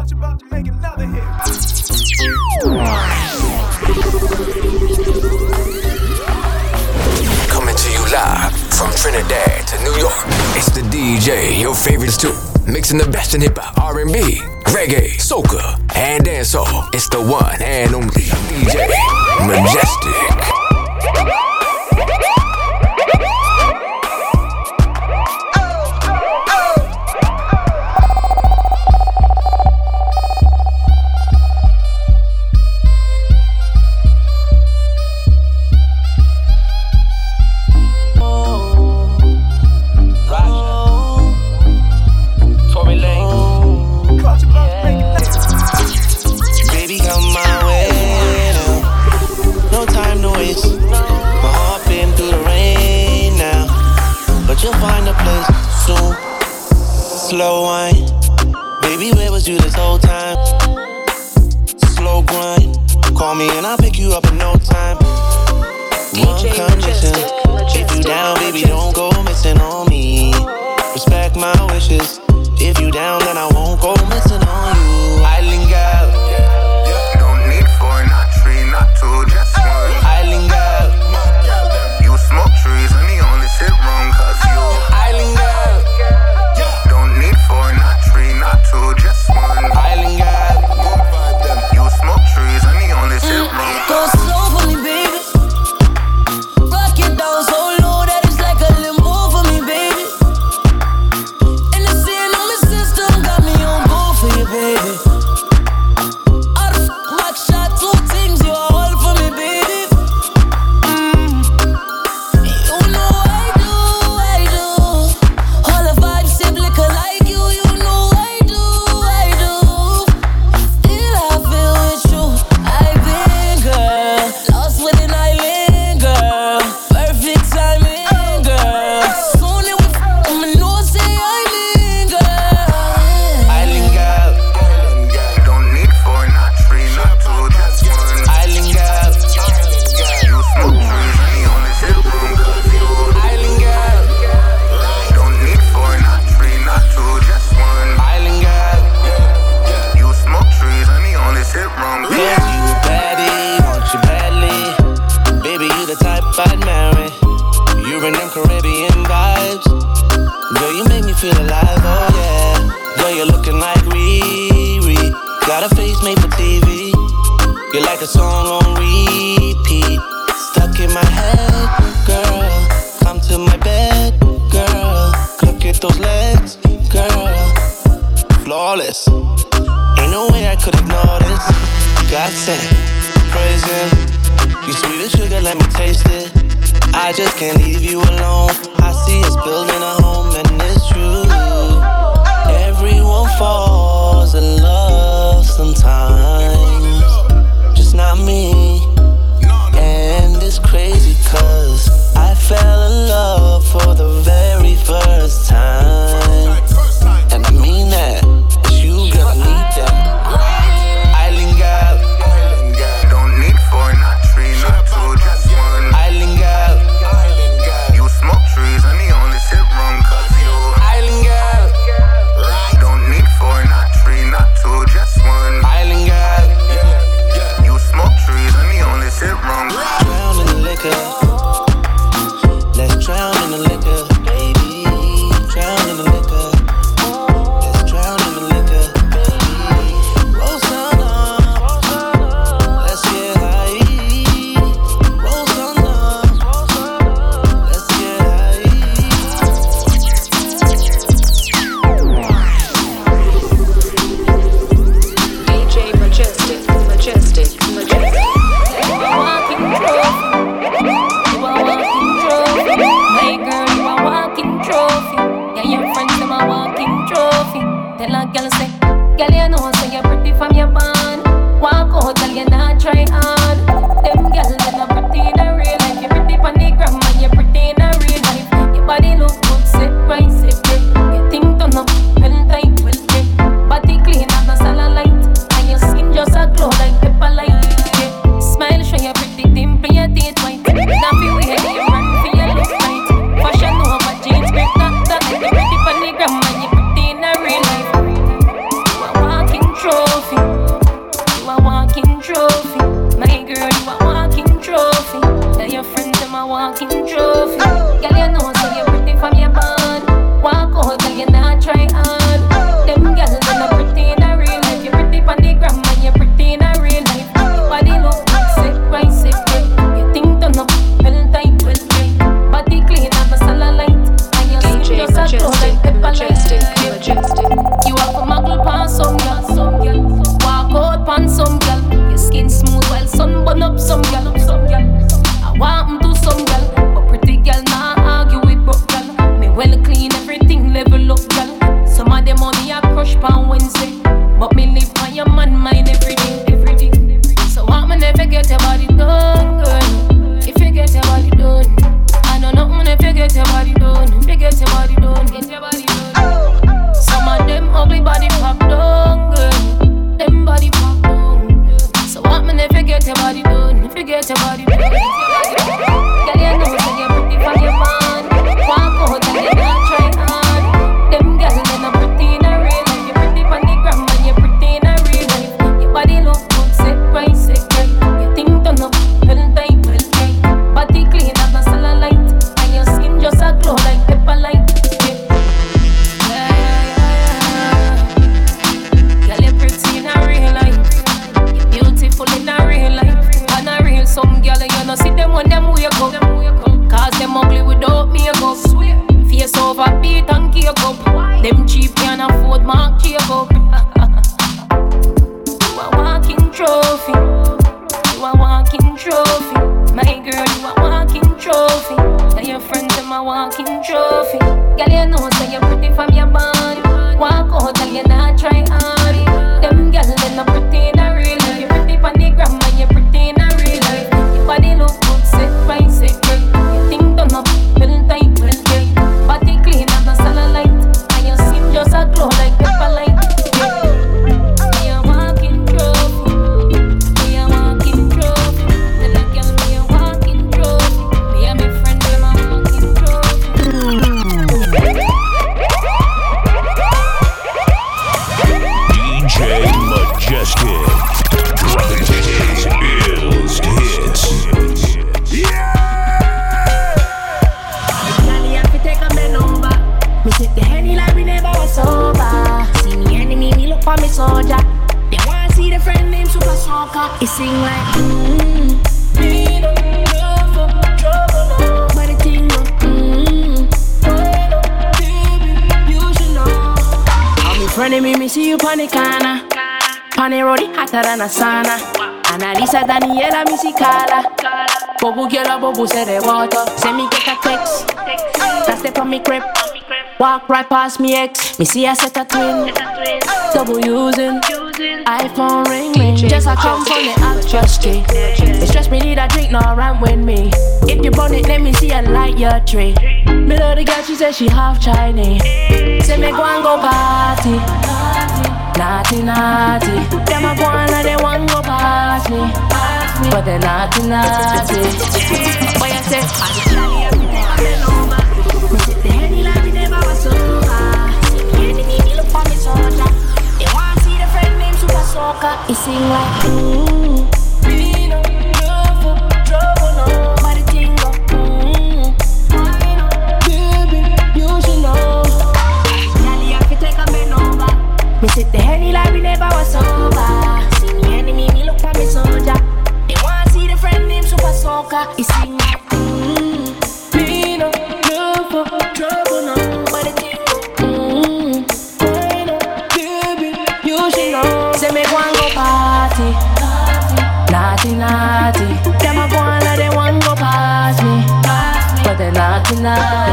thought you about to make another hit. Coming to you live from Trinidad to New York. It's the DJ, your favorites too. Mixing the best in hip hop, R&B, reggae, soca, and dancehall. It's the one and only DJ Majestic. no say the water. Send me get a text. That's the on me crib. Walk right past me ex. Me see I set a twin. Double using. iPhone ring. Just I come from the actress tree. It stress me need a drink, no rhyme with me. If you bone it, let me see and light your tree. Middle of the girl, she said she half Chinese. Say me go and go party. Naughty, naughty. Them a go and they want go party but they naughty naughty. What you say? He sing like, mm-hmm. me no love for trouble, no. But the go, mm-hmm. I know, baby, you should know. Mm-hmm. Mm-hmm. Girl, you have take a man over. Me sit the henny like we never was over. boca y Naughty, naughty. Them a go and they want go past me, but they naughty, naughty.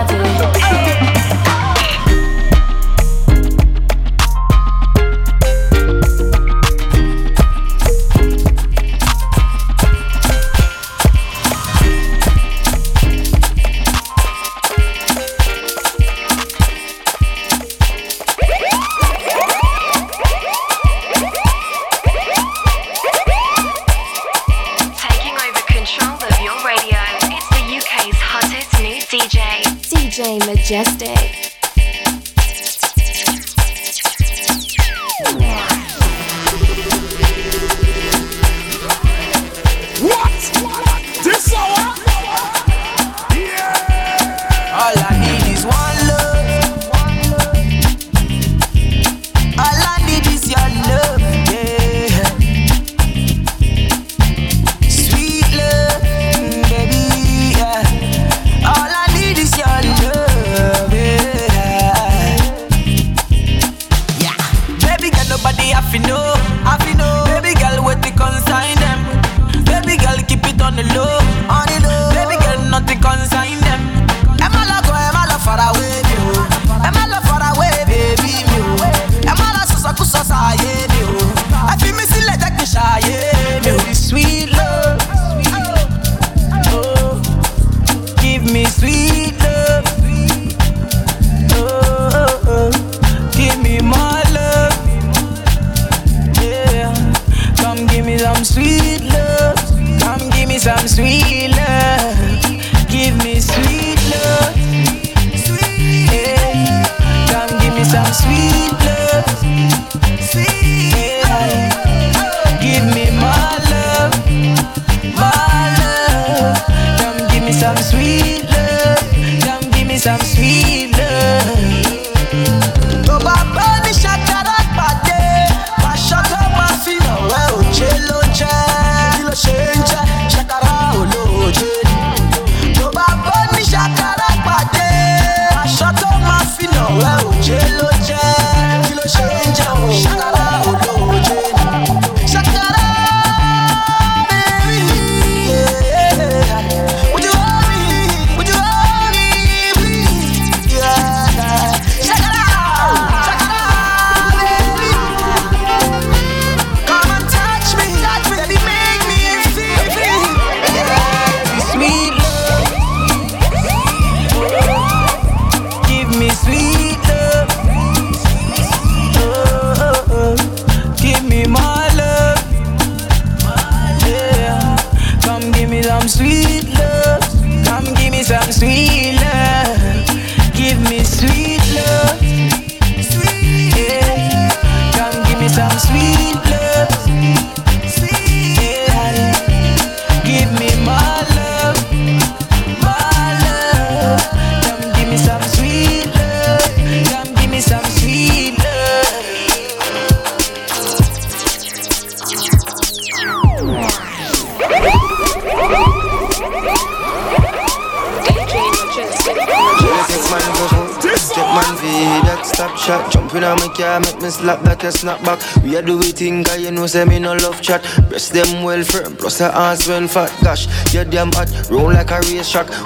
Chat. Breast them well firm, plus her ass well fat. Gosh, you damn hot, roll like a.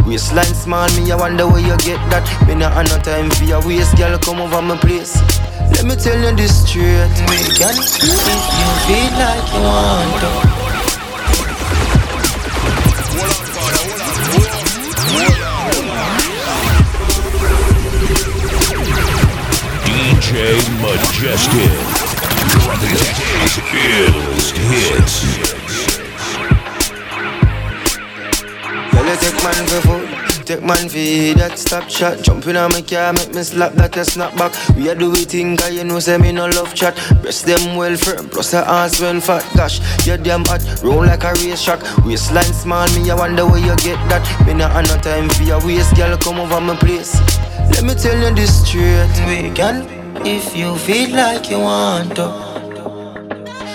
Waistline small, me I wonder where you get that. Me not have no time for your waist, girl, come over my place. Let me tell you this we can if you feel like you want to. DJ Majestic. Take man for that stop shot. Jumping on my car, make me slap that a snap back. We a do we thing, cause you know say me no love chat. Breast them well firm, plus her ass well fat. Gosh, you damn hot, roll like a race track. Waistline small, me I wonder where you get that. Me not have no time for your waist, girl, come over my place. Let me tell you this straight, we can if you feel like you want to.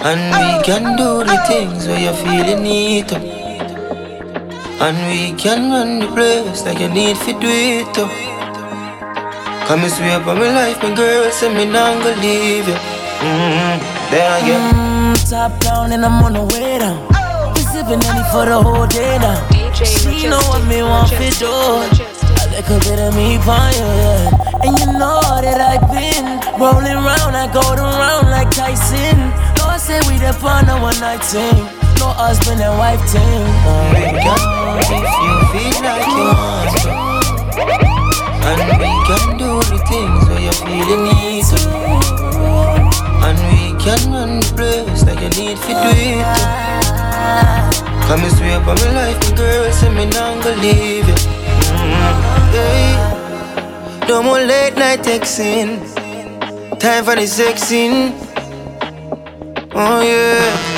And we can do the things where you feel you need to. And we can run the place like you need to do it too. Come and swear by my life, my girl, say me not gonna leave you. Mm-hmm. Then again. Mm, top down and I'm on the way down. We sipping Henny for the whole day now. She know what me want to do. A little bit of me upon you, yeah. And you know that I've been rolling round, I go around like Tyson. No, I say we the fun a one night team. No husband and wife team. Can if you feel like you want to. And we can do the things where you feel you need to. And we can run the place like you need to do it. Come and swear by my life, my girl, say me not gonna leave you. Mm, yeah. No more late night texting. Time for the sexing. Oh yeah.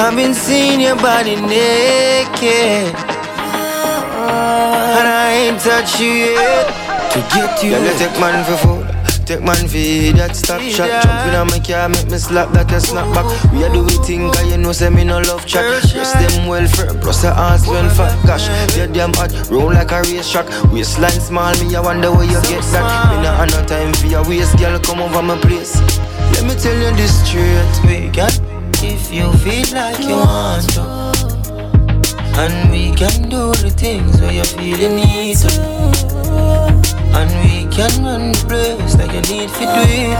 I've been seeing your body naked. And I ain't touched you yet. To get you. Yeah, take man for food. Take man for that stop shot. Jumping on my car, make me slap that a snap back. We a do we thing, cause you know say me no love chat. Dress them well firm, plus her ass well fat. Gosh, you damn hot, roll like a race track. Waistline small, me I wonder where you get that. Me not have no time for your waist, girl, come over my place. Let me tell you this straight, we can if you feel like you want to. And we can do the things where you feel you need to. And we can run the place like you need to do it.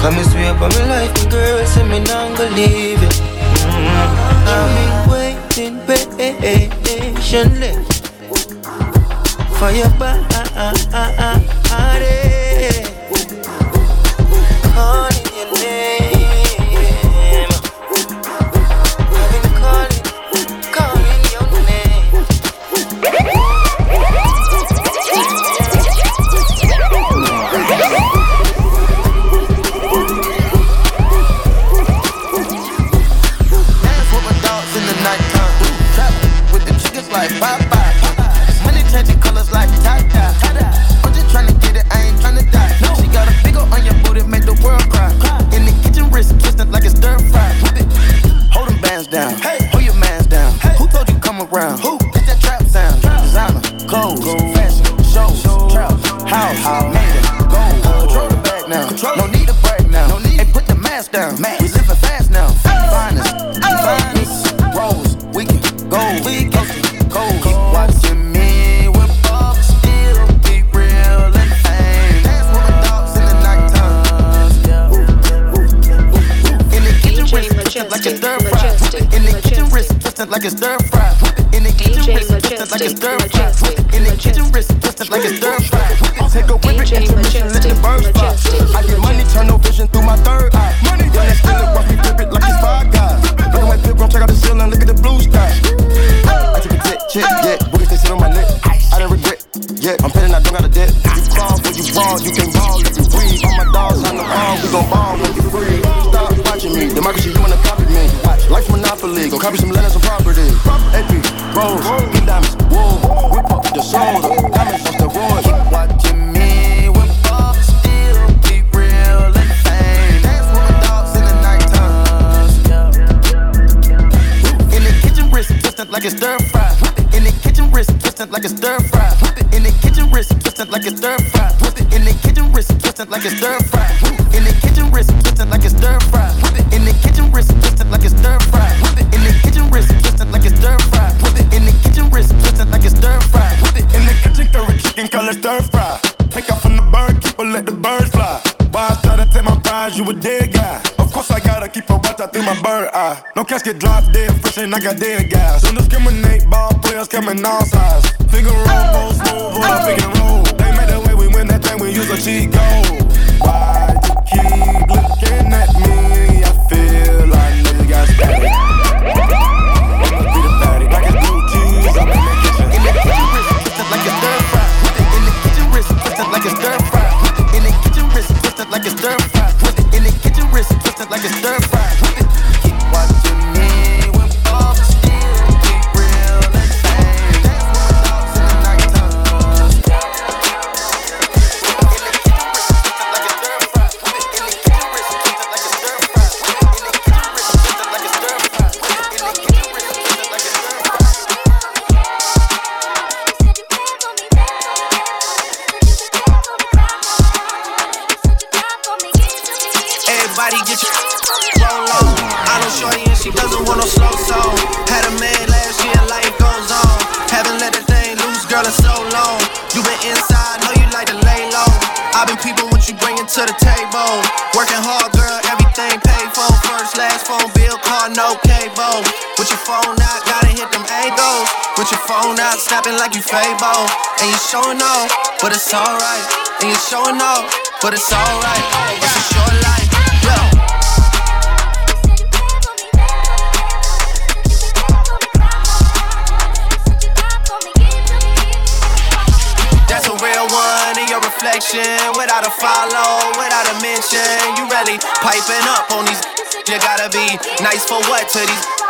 Come and swear by my life, my girl, say me not gonna leave you. Mm-hmm. I've been waiting patiently for your body. Calling your name. Like a stir fry. Whip it in the kitchen, wrist twisted like a stir fry. In the kitchen, wrist twisted like a stir fry. Whip it in the kitchen, wrist twisted like a stir fry. Whip it in the kitchen, wrist twisted like a stir fry. Whip it in the kitchen, wrist twisted like a stir fry. Whip it in the kitchen, curry chicken color stir fry. Take off from the bird, keep let the birds fly. Why I try to take my prize, you a dead guy. Of course I gotta keep a watch out through my bird eye. No casket drops dead fresh and I got dead guys. Don't discriminate, ball players coming all sides. Finger roll, roll smooth, roll up, roll. Made that thing, we use a cheat code. Why you keep looking at me? I feel like niggas got static. It like cheese up in the kitchen. In the kitchen, wrist twisted like a stir fry. In the kitchen, wrist twisted like a stir fry. In the kitchen, wrist twisted like a stir fry. In the kitchen, wrist like a stir And you showing off, but it's alright. And you're showing off, but it's alright. It's a short life. Yeah. That's a real one in your reflection. Without a follow, without a mention. You really piping up on these. You gotta be nice for what to these.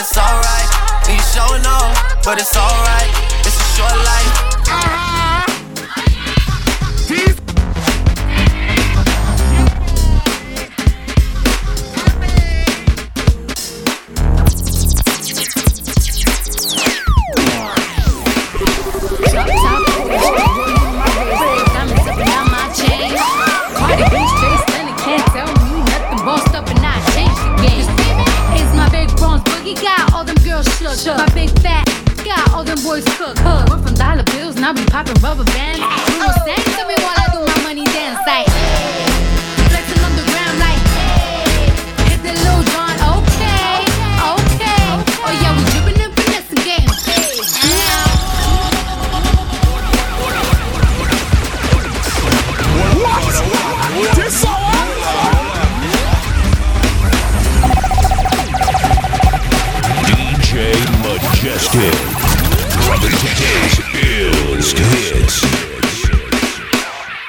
it's alright. You showing off, but it's alright. It's a short life. Uh-huh. All shook. My big fat got all them boys cooked. We're from dollar bills and I be popping rubber bands. You know, sang to me while I do my money dance like. Just hits.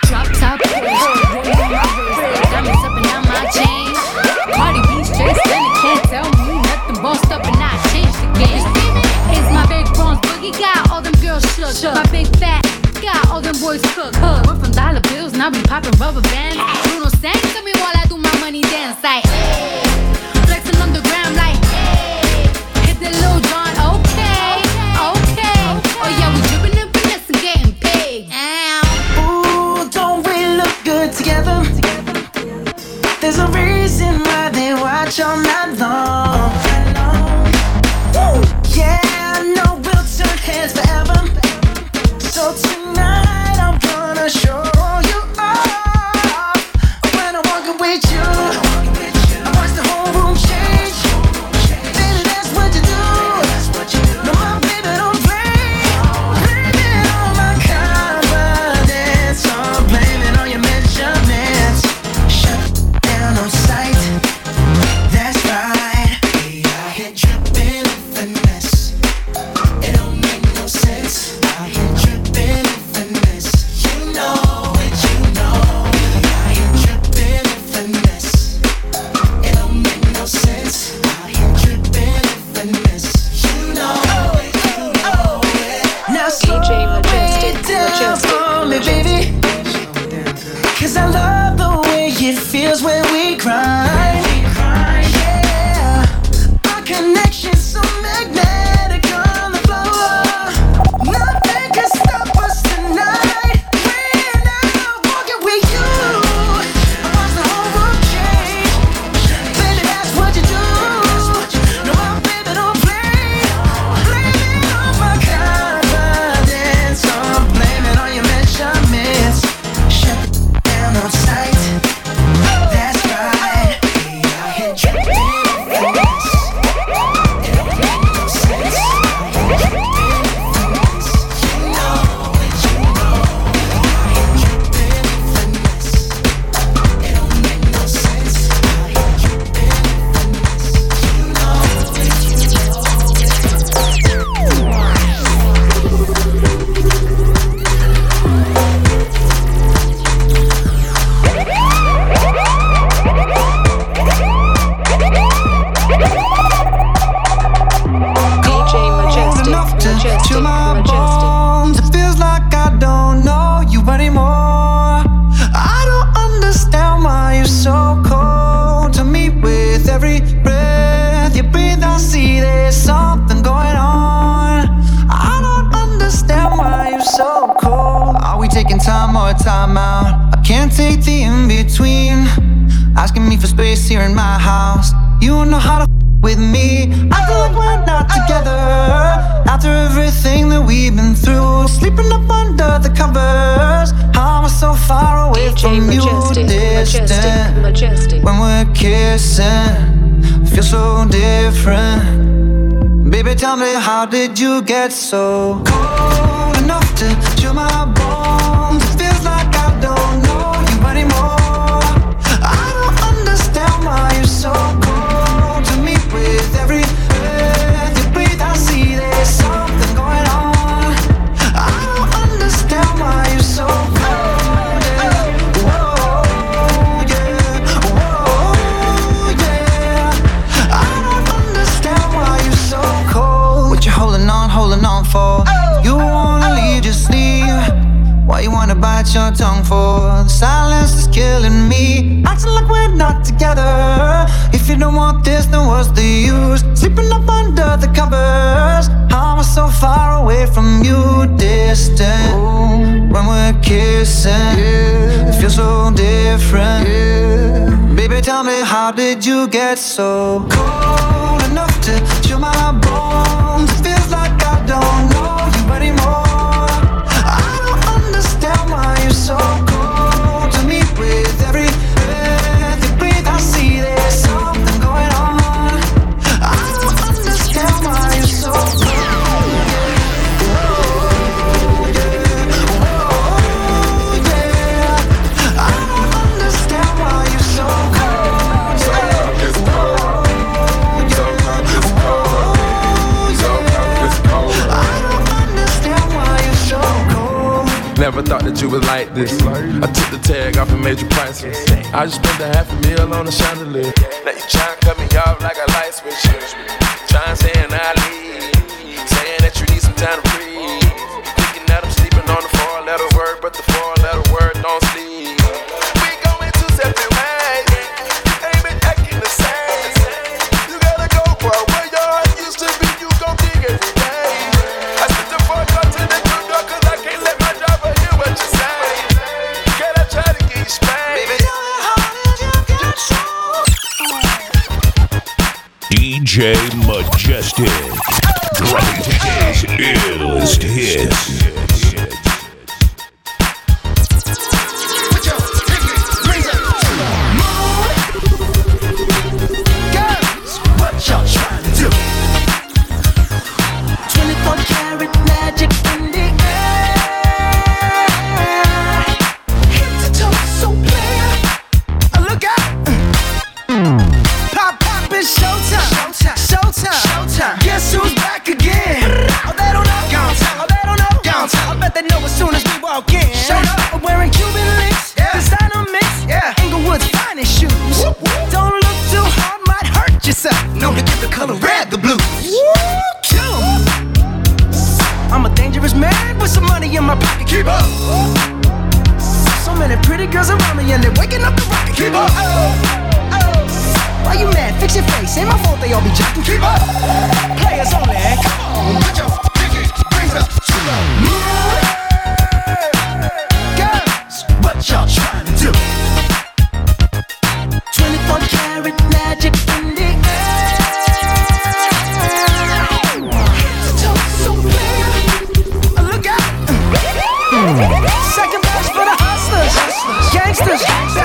Drop top, diamonds my chain. It can't tell me nothing. Bossed up and I changed the game. My big boogie, all them girls shook. My big fat all them boys from dollar bills and I be popping rubber bands. Bruno Sang, tell me while I do my money dance. Like. majestic. When we're kissing, feel so different. Baby, tell me, how did you get so cold? killing me. Acting like we're not together. If you don't want this, then what's the use? Sleeping up under the covers. How am I so far away from you? Distant. Ooh, when we're kissing, yeah. it feels so different. Yeah. Baby, tell me, how did you get so cold enough to chill my bones? It feels like I don't know. was like this. I took the tag off and made you priceless. I just spent a half a meal on a chandelier. Now you try and cut me off like a light switch. Trying saying I leave. Saying that you need some time to breathe. DJ Majestic. Gangsters,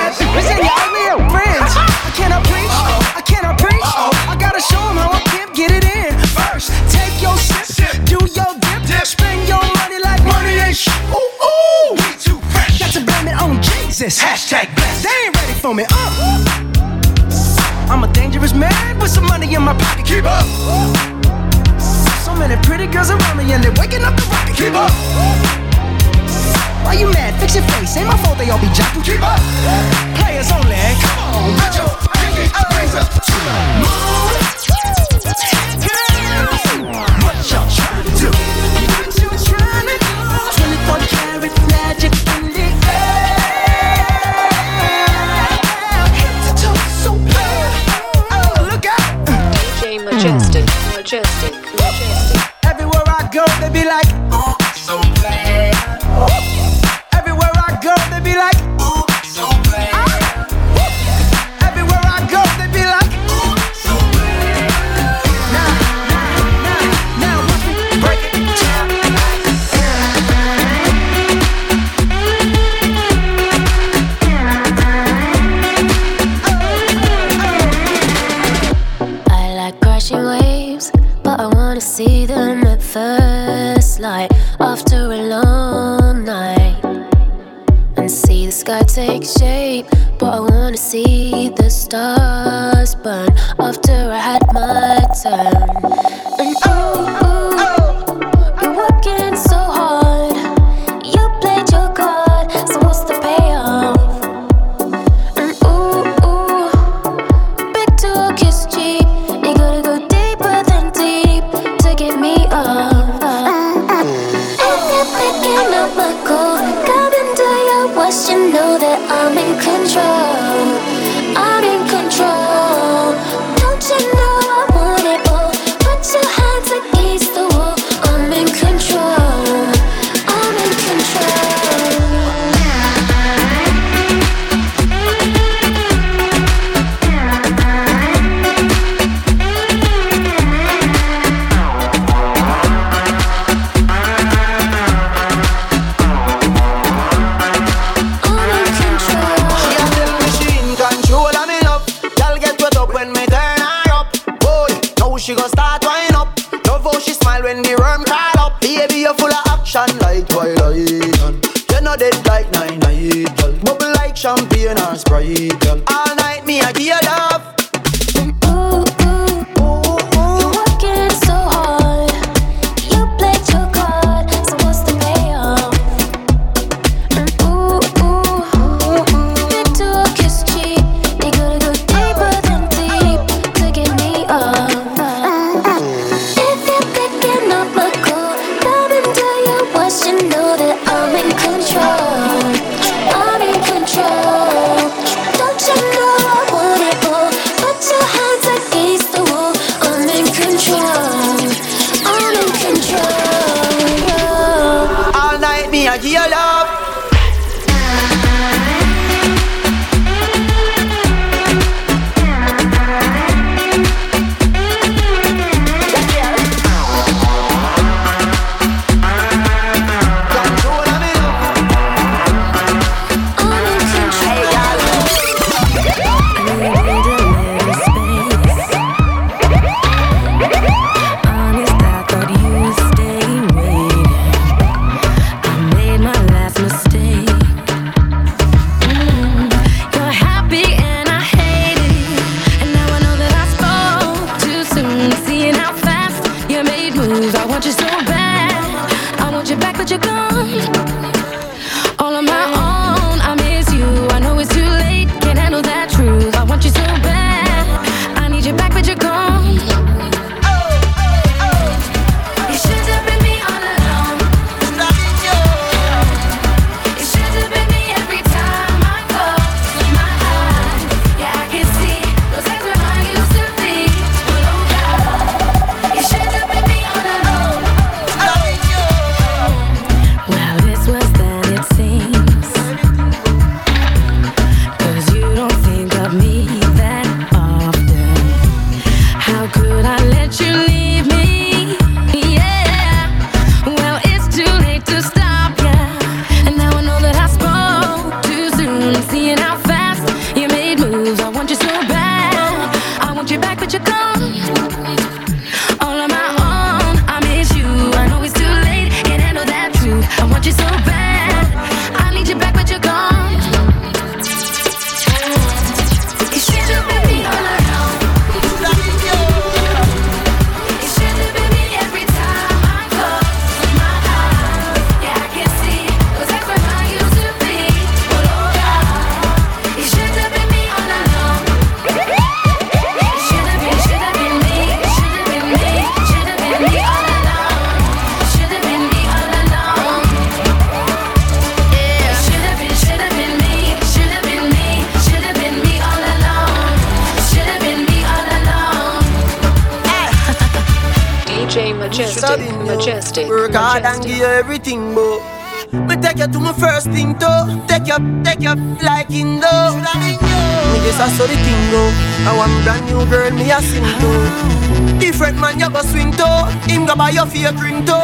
all I want brand new girl, me a sing to. Different man, you go swing to. Him go buy your favorite ring to.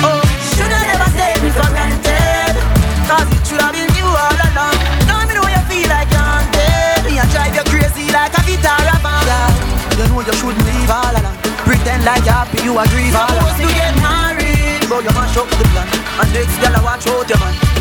Oh, should have never take me for granted. Cause it should have been you all along. Now me know you feel like I'm dead. Me a drive you crazy like a guitar van. Yeah, you know you shouldn't leave all along. Pretend like happy you agree all along. Supposed to get married, but you mash up the plan. And next girl I watch out your man.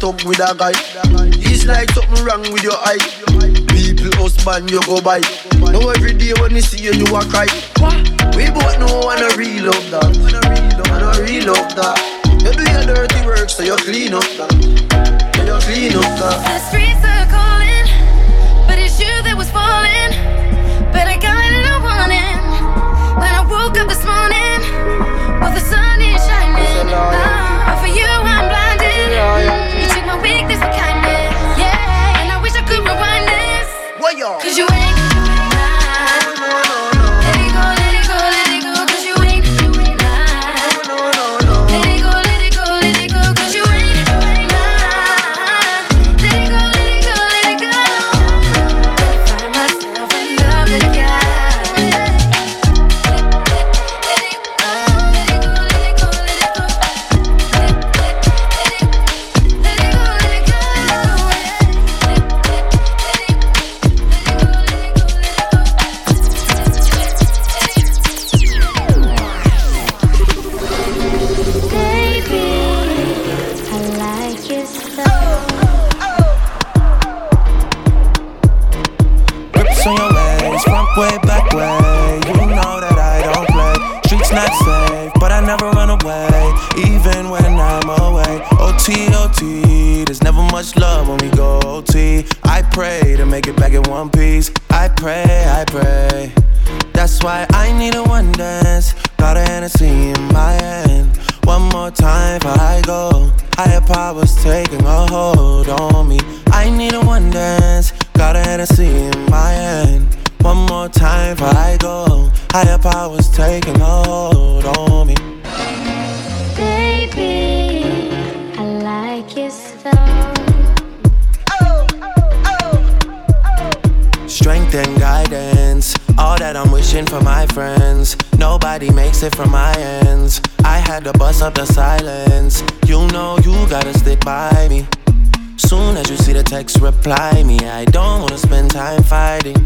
stuck with a guy. It's like something wrong with your eye. People husband you go by. Know every day when you see you, you a cry. We both know I no real love that. I no real love that. You do your dirty work so you clean up that. You clean up that. The streets are calling, but it's you that was falling. But I got it, I want it. When I woke up this morning, well the sun is shining. Oh, for you I'm blinded. Cause you ain't. Makes it from my ends. I had to bust up the silence. You know you gotta stick by me. Soon as you see the text, reply me. I don't wanna spend time fighting.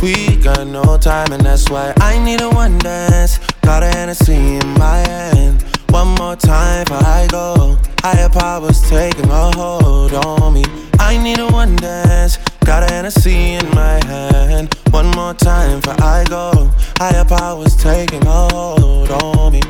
We got no time, and that's why I need a one dance. Got a Hennessy in my hand. One more time before I go. Higher powers taking a hold on me. I need a one dance. Got a Hennessy in my hand. One more time before I go. Higher powers taking a hold on me.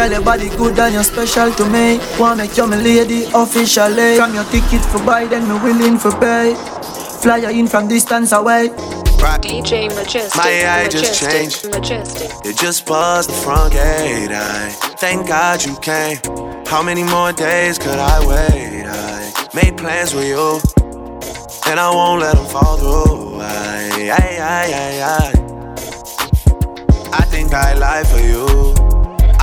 Girl, your body good and you're special to me. Wanna make you my lady officially. From your ticket for buy, then me willing for pay. Fly you in from distance away. DJ Majestic. My eye just Majestic, changed. Majestic. You just passed the front gate. I thank God you came. How many more days could I wait? I made plans with you, and I won't let them fall through. I, I, I, I, I. I think I lie for you.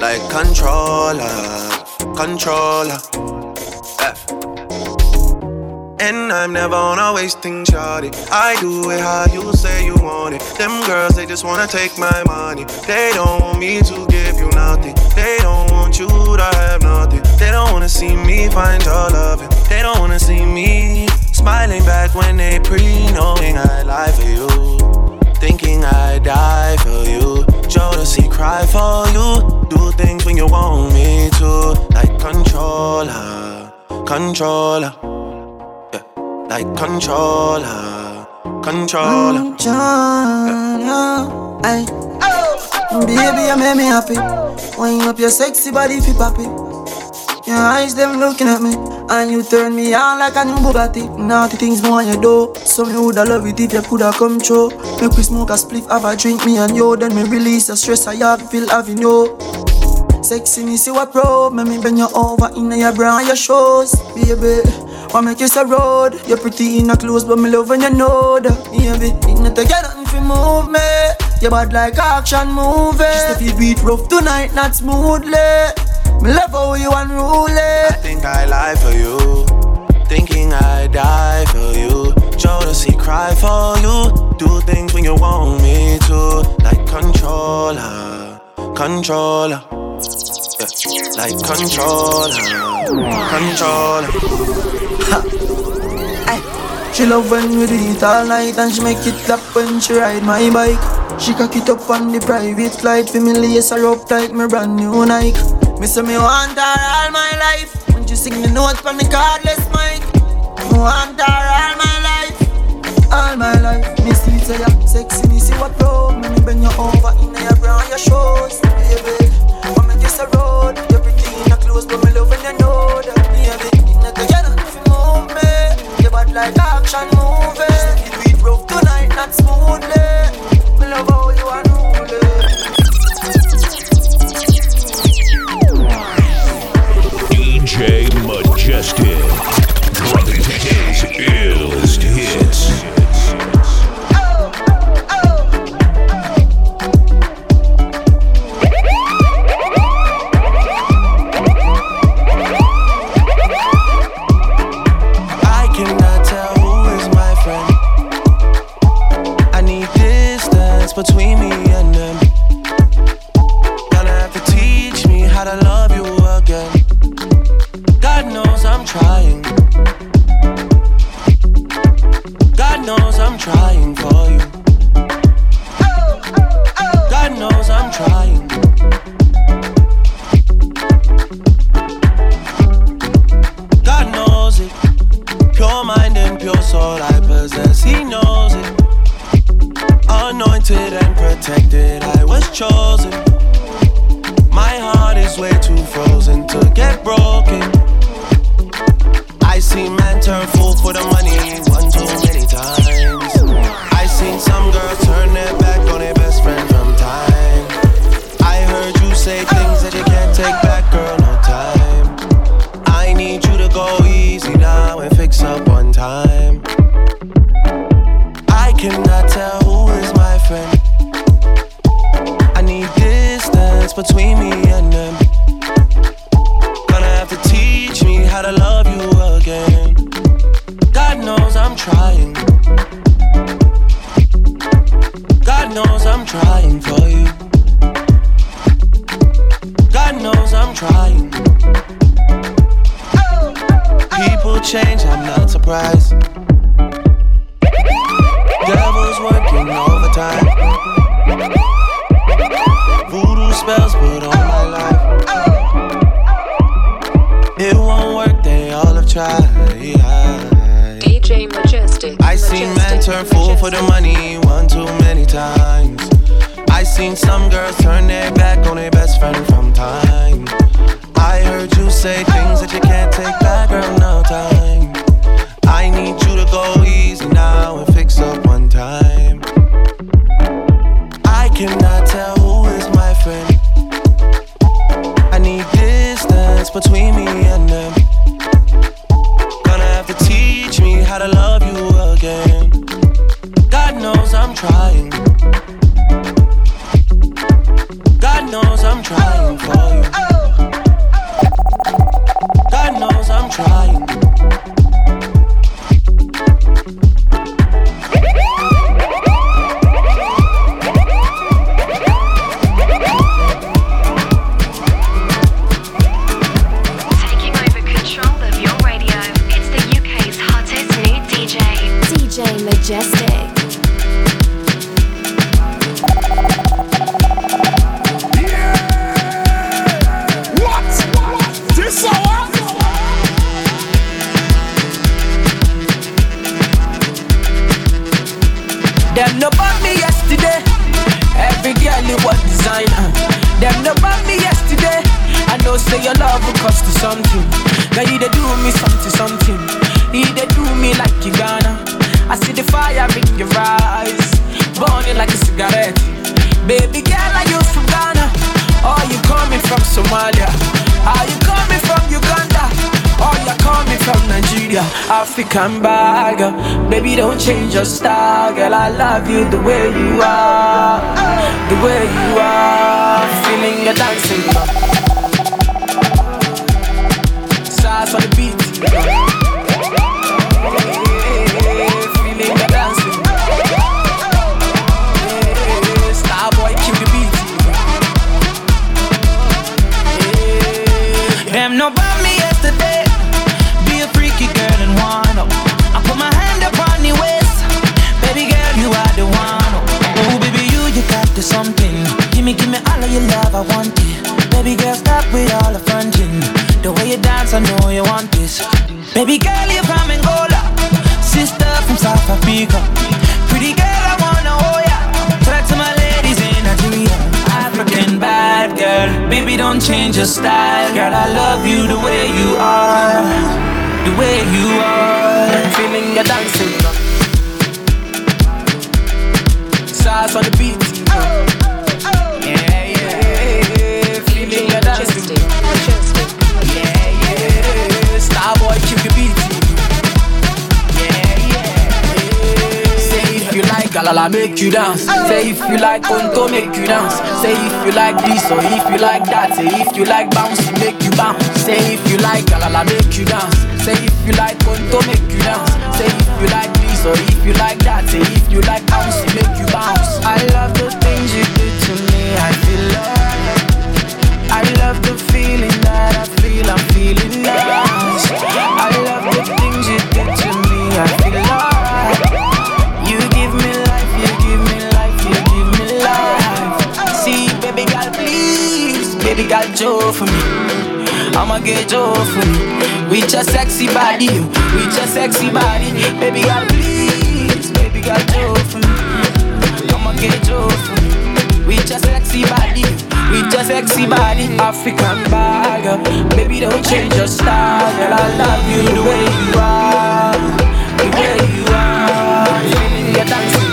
Like controller, controller. Yeah. And I'm never on a wasting shawty. I do it how you say you want it. Them girls, they just wanna take my money. They don't want me to give you nothing. They don't want you to have nothing. They don't wanna see me find your loving. They don't wanna see me smiling back when they pre knowing I lie for you. Thinking I die for you. Jodeci cry for you. Do things when you want me to. Like controller, controller. Yeah, like controller, controller. Controller. Ay. Oh, oh, Baby, oh. you make me happy. Wind up your sexy body, fi poppy. Your eyes, them looking at me. And you turn me on like a new Bugatti. Naughty things more on your door. So woulda love it if you coulda come through. Make we smoke a spliff, have a drink, me and you. Then me release the stress I have, feel having you. Sexy me see what pro, make me bend you over in your bra and your shoes, baby. Wanna make you so road? You're pretty in a clothes, but me love when you know that, baby. It not take nothing to move me. You bad like action movie. Just if you beat rough tonight, not smoothly. Me love how you unruly. I think I lie for you. Thinking I die for you. Jodeci cry for you. Do things when you want me to. Like controller, controller. Yeah. Like controller, controller. Ha. Ay. She love when we do it all night and she make it clap when she ride my bike. She cock it up on the private flight, family me lace her up tight, my brand new Nike. Me say me want her all my life, when she sing the notes from the cardless mic. Me want her all my life, all my life. Me see say ya sexy, me see what flow, me me bend you over in your brown your shoes, baby. When me kiss a road, you're pretty in your clothes, but me love when you know that bad like action movie. It we broke tonight, not smoothly. Love how you are. DJ Majestic. Drumming is ill. Baby girl, you're from Angola. Sister from South Africa. Pretty girl, I wanna hold ya. Talk to my ladies in Nigeria. African bad girl. Baby, don't change your style. Girl, I love you the way you are. The way you are. Feeling your dancing. Sauce on the beat. Like Galala, make you dance. Say if you like Konto, make you dance. Say if you like this or if you like that. Say if you like bounce, make you bounce. Say if you like Galala, make you dance. Say if you like Konto, make you dance. Say if you like this or if you like that. Say if you like bounce, make you bounce. I love the baby girl, Joe for me. I'ma get Joe for me. With your sexy body, with your sexy body, baby girl, please, baby girl, Joe for me. I'ma get Joe for me. With your sexy body, with your sexy body, African bag. Baby, don't change your style, girl. I love you the way you are, the way you are. Feeling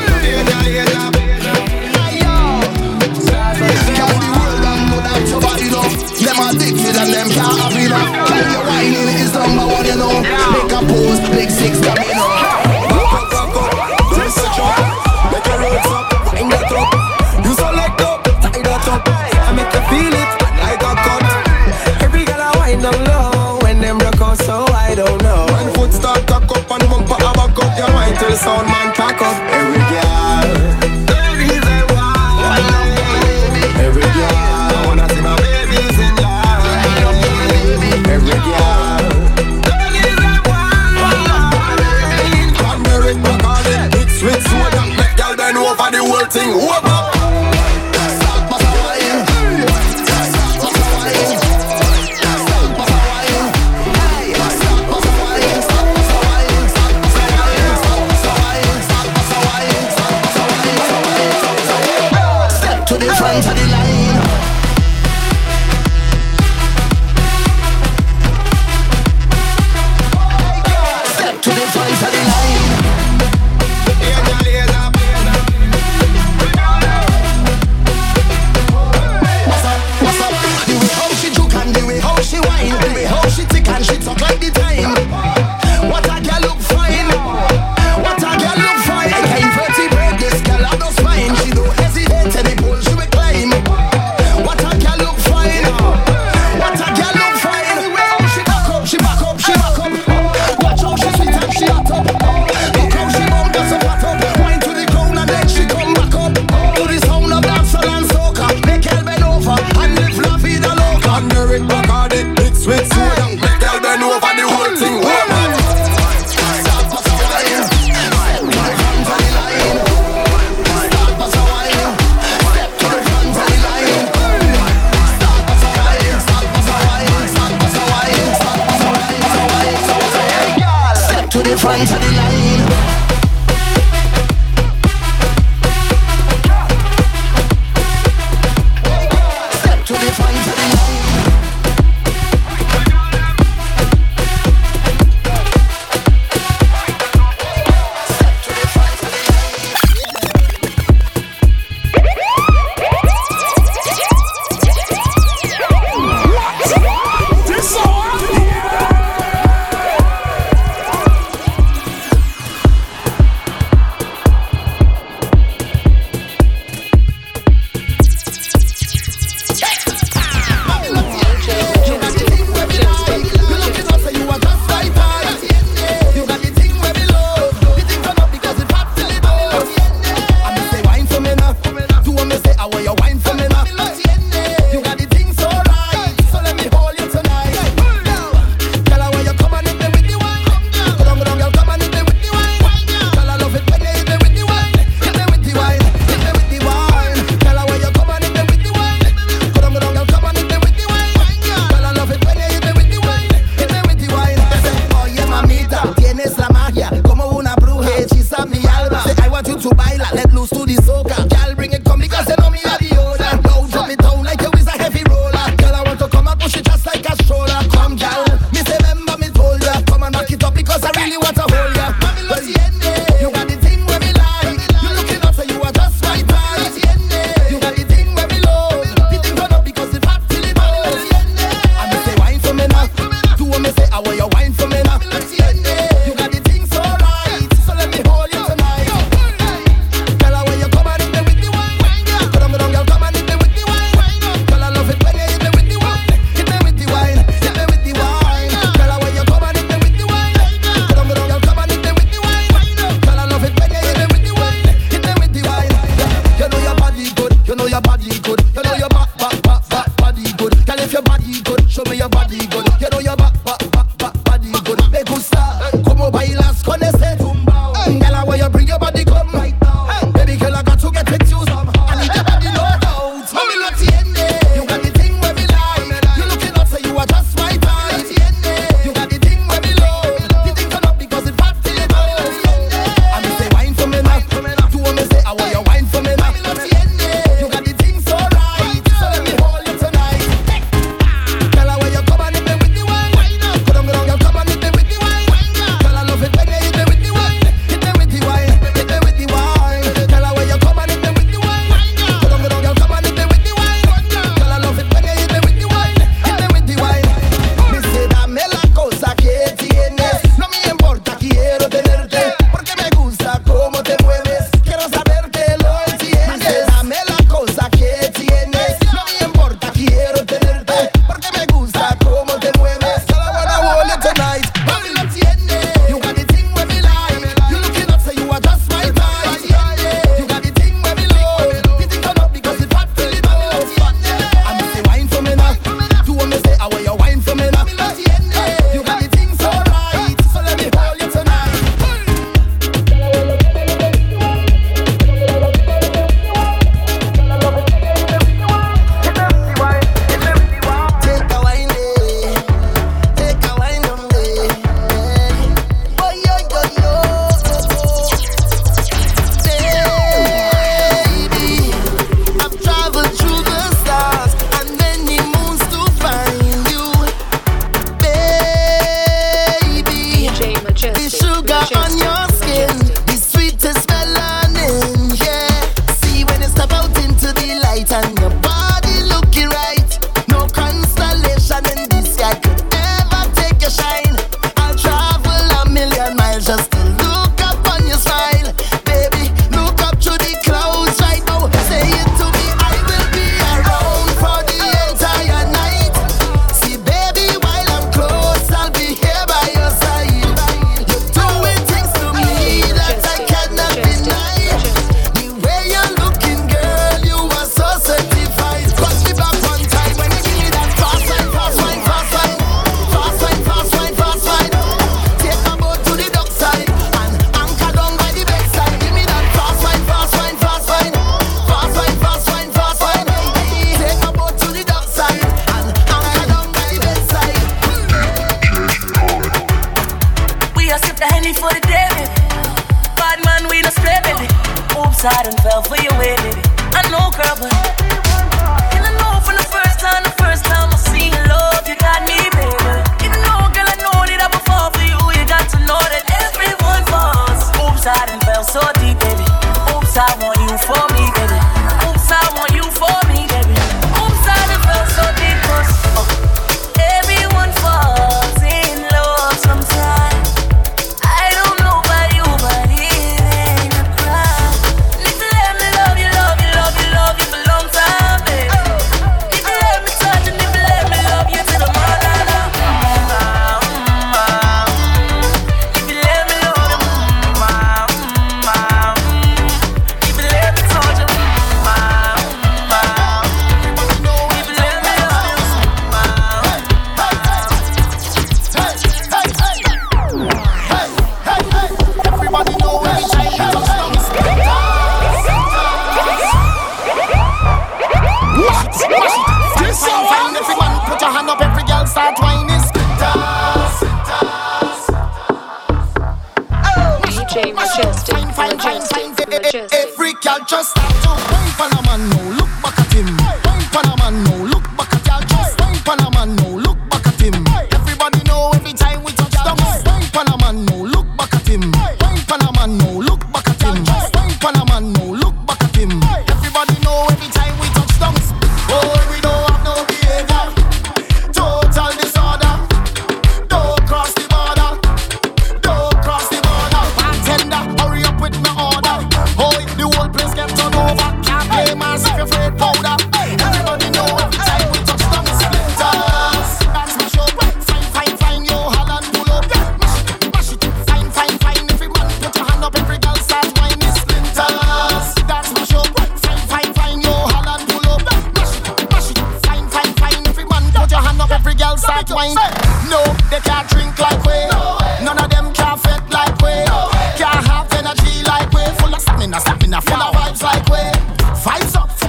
addicted and them can't have enough. Can you whining is number one, you know. Make a pose, big six coming up.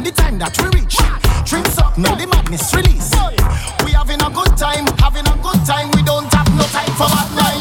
the time that we reach. Drinks up, now the madness release. We having a good time, having a good time. We don't have no time for madness.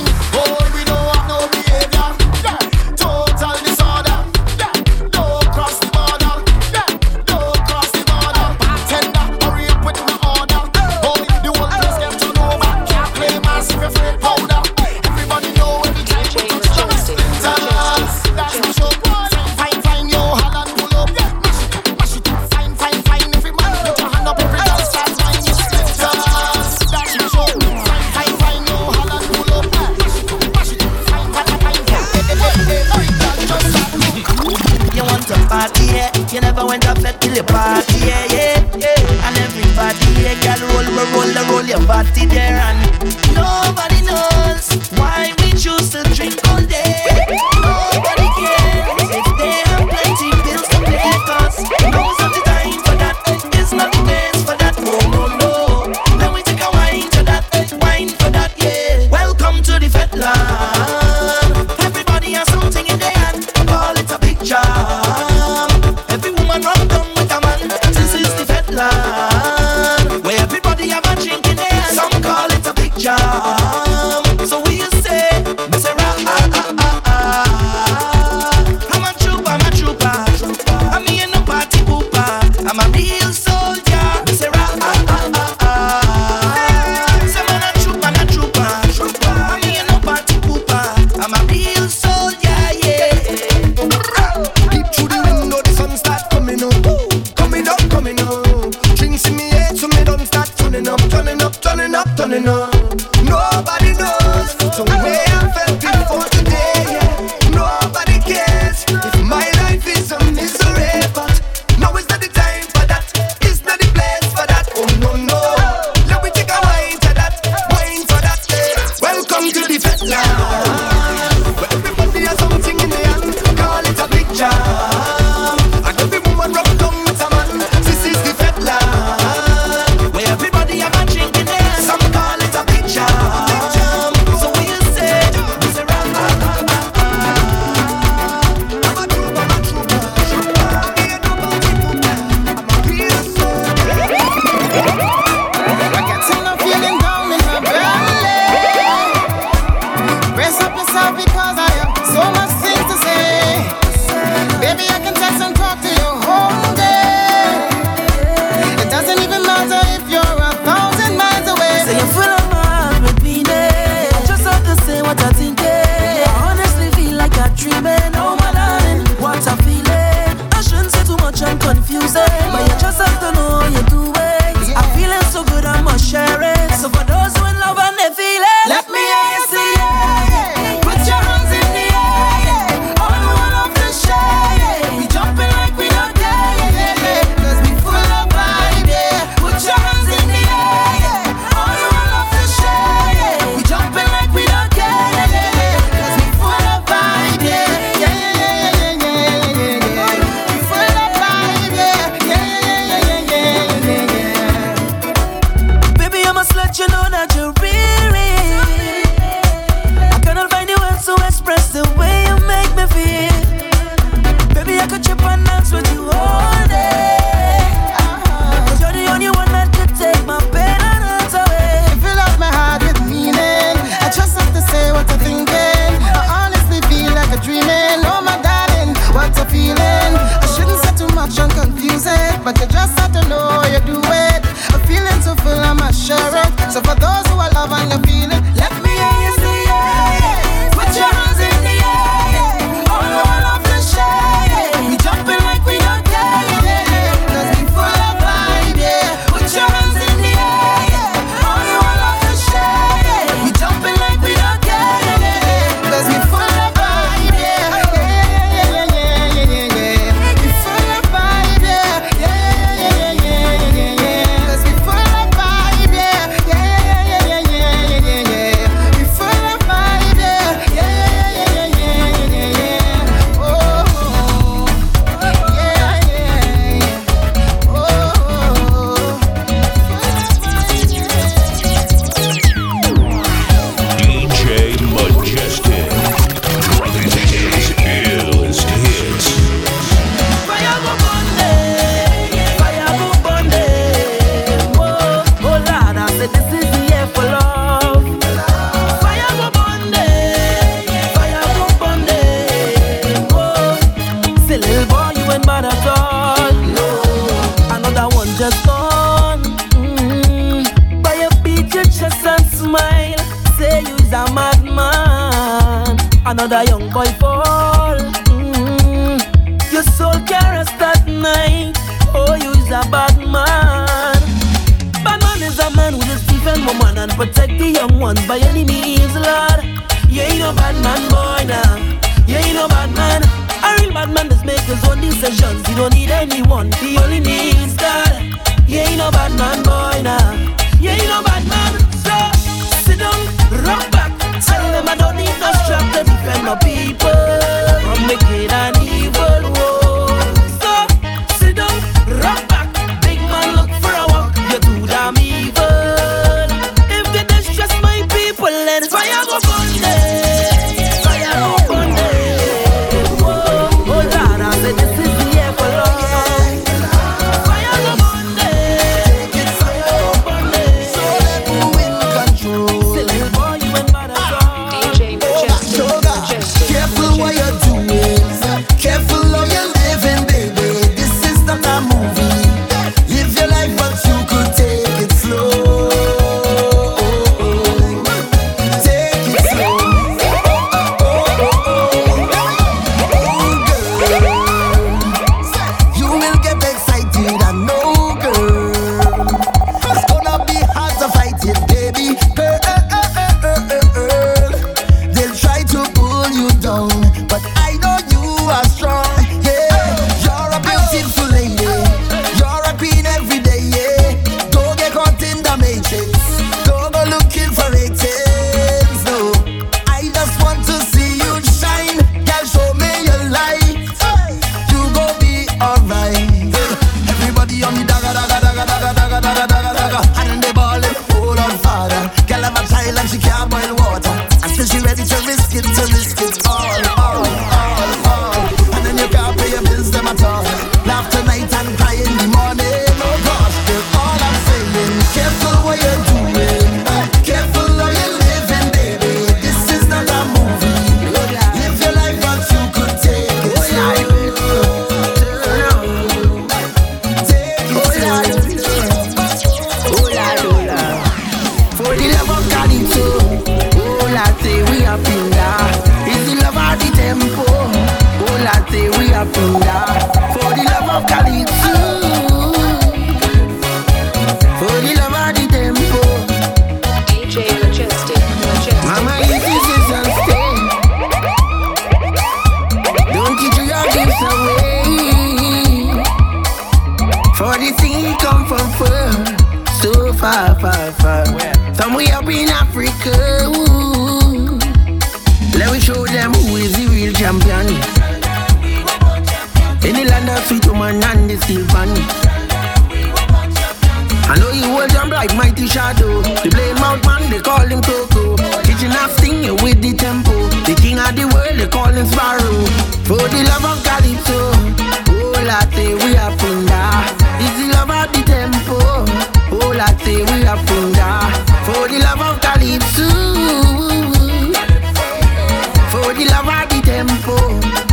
Love the tempo.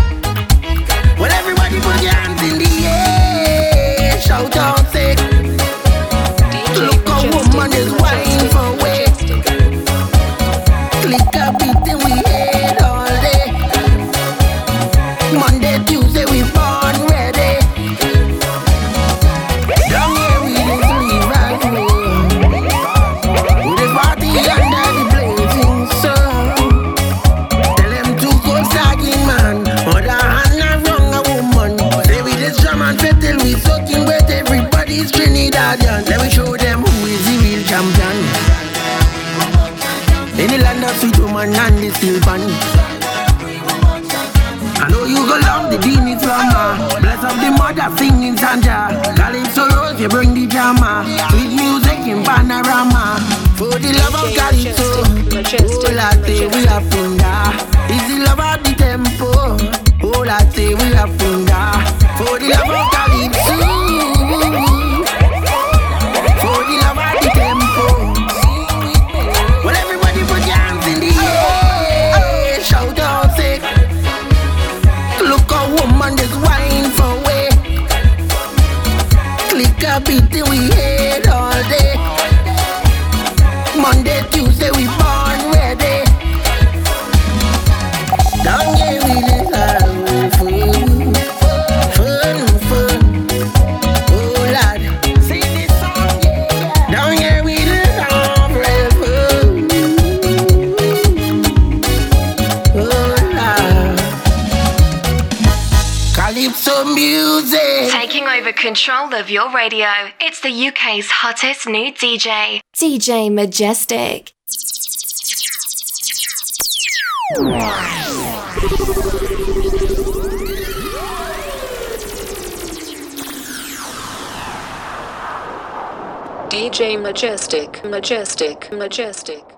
nothing of your radio. It's the UK's hottest new DJ. DJ Majestic. DJ Majestic, Majestic, Majestic.